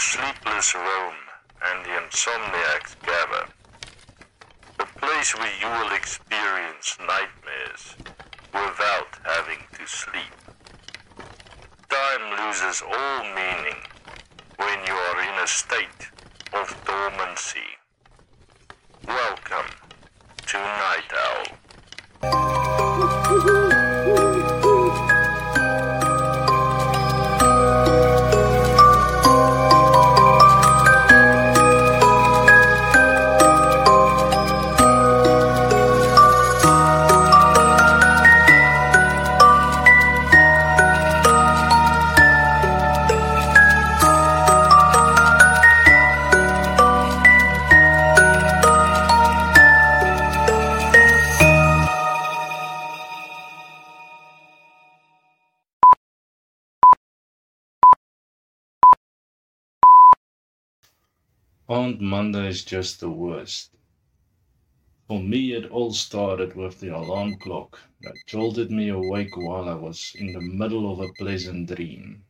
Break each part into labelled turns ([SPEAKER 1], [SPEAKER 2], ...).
[SPEAKER 1] sleepless roam and the insomniacs gather. A place where you will experience nightmares without having to sleep. Time loses all meaning when you are in a state of dormancy. Welcome to Night Owl.
[SPEAKER 2] Aunt Monday is just the worst. For me, it all started with the alarm clock that jolted me awake while I was in the middle of a pleasant dream.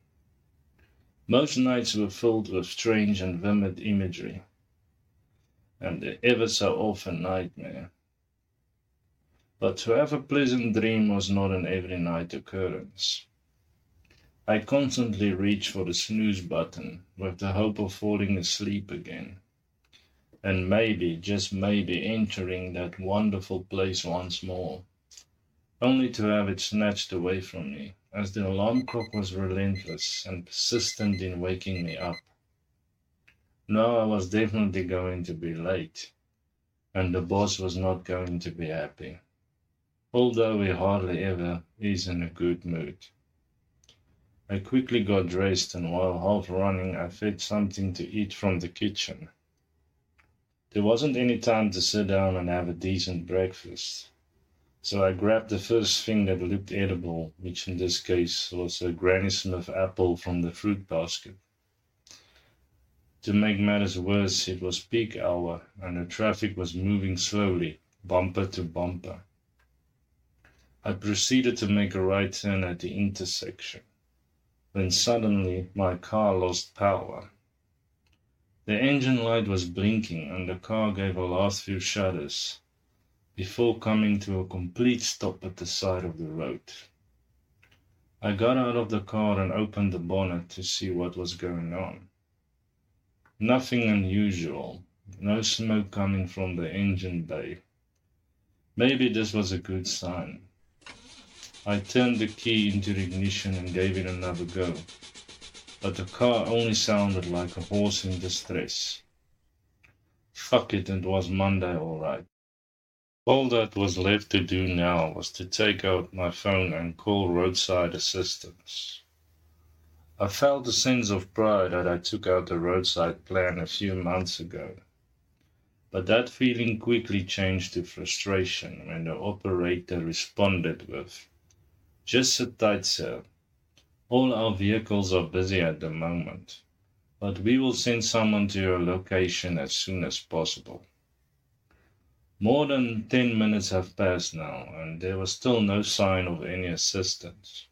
[SPEAKER 2] Most nights were filled with strange and vivid imagery, and the ever so often nightmare. But to have a pleasant dream was not an every night occurrence. I constantly reached for the snooze button with the hope of falling asleep again, and maybe, just maybe, entering that wonderful place once more, only to have it snatched away from me, as the alarm clock was relentless and persistent in waking me up. Now I was definitely going to be late, and the boss was not going to be happy, although he hardly ever is in a good mood. I quickly got dressed and while half running I fetched something to eat from the kitchen. There wasn't any time to sit down and have a decent breakfast, so I grabbed the first thing that looked edible, which in this case was a Granny Smith apple from the fruit basket. To make matters worse, it was peak hour and the traffic was moving slowly, bumper to bumper. I proceeded to make a right turn at the intersection when suddenly my car lost power. The engine light was blinking and the car gave a last few shudders before coming to a complete stop at the side of the road. I got out of the car and opened the bonnet to see what was going on. Nothing unusual, no smoke coming from the engine bay. Maybe this was a good sign. I turned the key into the ignition and gave it another go, but the car only sounded like a horse in distress. Fuck it, it was Monday alright. All that was left to do now was to take out my phone and call roadside assistance. I felt a sense of pride that I took out the roadside plan a few months ago. But that feeling quickly changed to frustration when the operator responded with, just sit tight, sir. All our vehicles are busy at the moment, but we will send someone to your location as soon as possible. More than ten minutes have passed now, and there was still no sign of any assistance.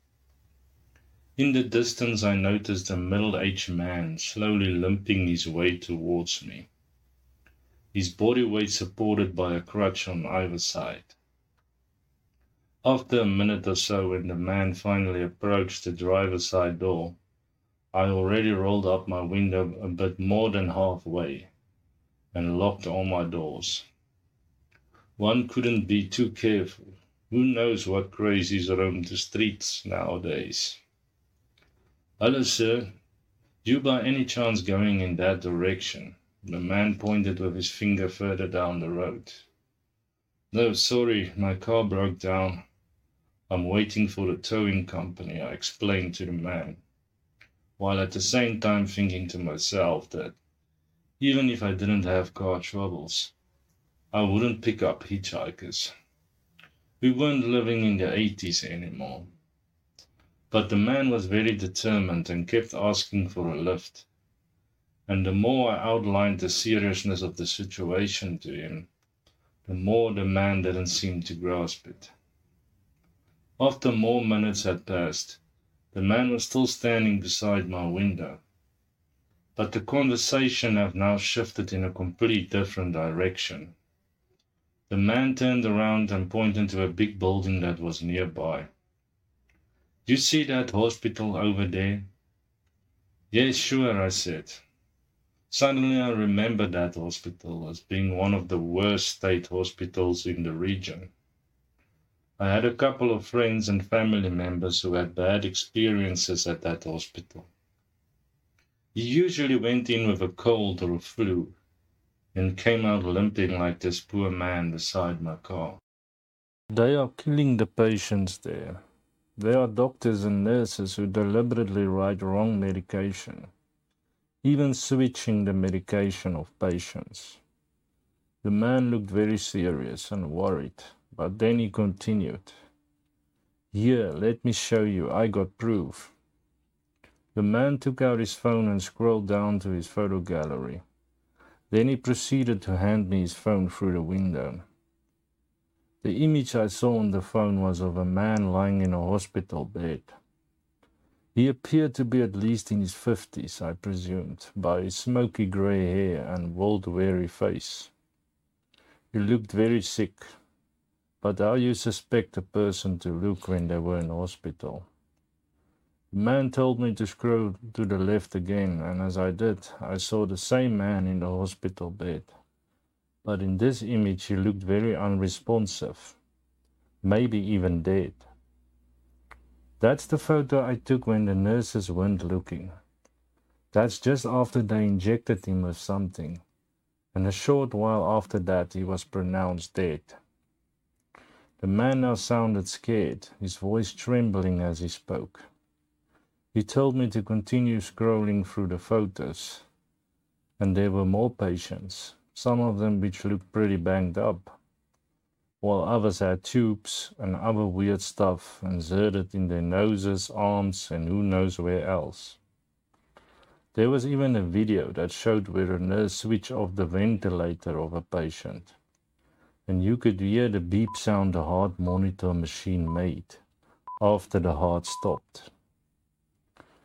[SPEAKER 2] In the distance, I noticed a middle aged man slowly limping his way towards me, his body weight supported by a crutch on either side. After a minute or so, when the man finally approached the driver's side door, I already rolled up my window a bit more than halfway and locked all my doors. One couldn't be too careful. Who knows what crazies roam the streets nowadays? Hello, sir. You by any chance going in that direction? The man pointed with his finger further down the road. No, sorry, my car broke down. I'm waiting for the towing company, I explained to the man, while at the same time thinking to myself that even if I didn't have car troubles, I wouldn't pick up hitchhikers. We weren't living in the 80s anymore. But the man was very determined and kept asking for a lift. And the more I outlined the seriousness of the situation to him, the more the man didn't seem to grasp it. After more minutes had passed, the man was still standing beside my window. But the conversation had now shifted in a complete different direction. The man turned around and pointed to a big building that was nearby. You see that hospital over there? Yes, sure, I said. Suddenly I remembered that hospital as being one of the worst state hospitals in the region. I had a couple of friends and family members who had bad experiences at that hospital. You usually went in with a cold or a flu and came out limping like this poor man beside my car. They are killing the patients there. There are doctors and nurses who deliberately write wrong medication, even switching the medication of patients. The man looked very serious and worried, but then he continued. Here, let me show you, I got proof. The man took out his phone and scrolled down to his photo gallery. Then he proceeded to hand me his phone through the window. The image I saw on the phone was of a man lying in a hospital bed. He appeared to be at least in his fifties, I presumed, by his smoky grey hair and world-weary face. He looked very sick, but how you suspect a person to look when they were in hospital? The man told me to scroll to the left again, and as I did, I saw the same man in the hospital bed. But in this image, he looked very unresponsive, maybe even dead. That's the photo I took when the nurses weren't looking. That's just after they injected him with something, and a short while after that, he was pronounced dead. The man now sounded scared, his voice trembling as he spoke. He told me to continue scrolling through the photos, and there were more patients, some of them which looked pretty banged up, while others had tubes and other weird stuff inserted in their noses, arms, and who knows where else. There was even a video that showed where a nurse switched off the ventilator of a patient, and you could hear the beep sound the heart monitor machine made after the heart stopped.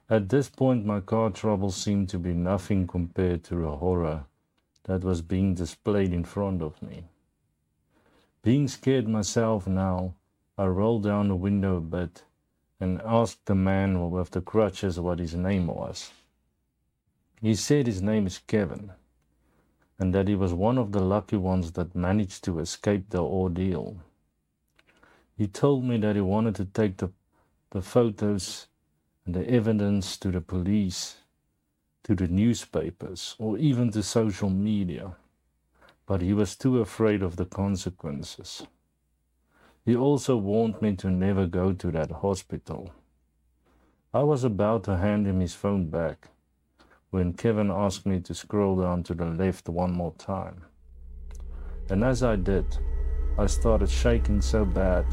[SPEAKER 2] At this point, my car trouble seemed to be nothing compared to the horror that was being displayed in front of me. Being scared myself now, I rolled down the window a bit and asked the man with the crutches what his name was. He said his name is Kevin, and that he was one of the lucky ones that managed to escape the ordeal. He told me that he wanted to take the, the photos and the evidence to the police, to the newspapers, or even to social media, but he was too afraid of the consequences. He also warned me to never go to that hospital. I was about to hand him his phone back when Kevin asked me to scroll down to the left one more time. And as I did, I started shaking so bad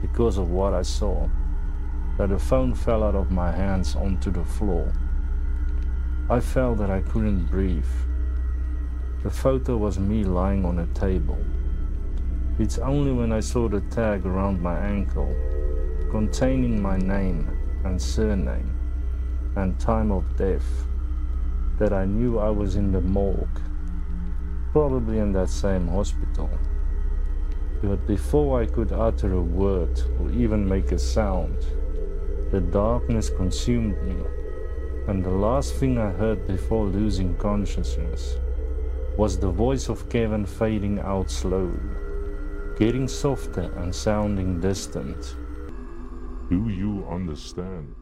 [SPEAKER 2] because of what I saw that the phone fell out of my hands onto the floor. I felt that I couldn't breathe. The photo was me lying on a table. It's only when I saw the tag around my ankle, containing my name and surname and time of death, that I knew I was in the morgue, probably in that same hospital. But before I could utter a word or even make a sound, the darkness consumed me, and the last thing I heard before losing consciousness was the voice of Kevin fading out slowly, getting softer and sounding distant.
[SPEAKER 3] Do you understand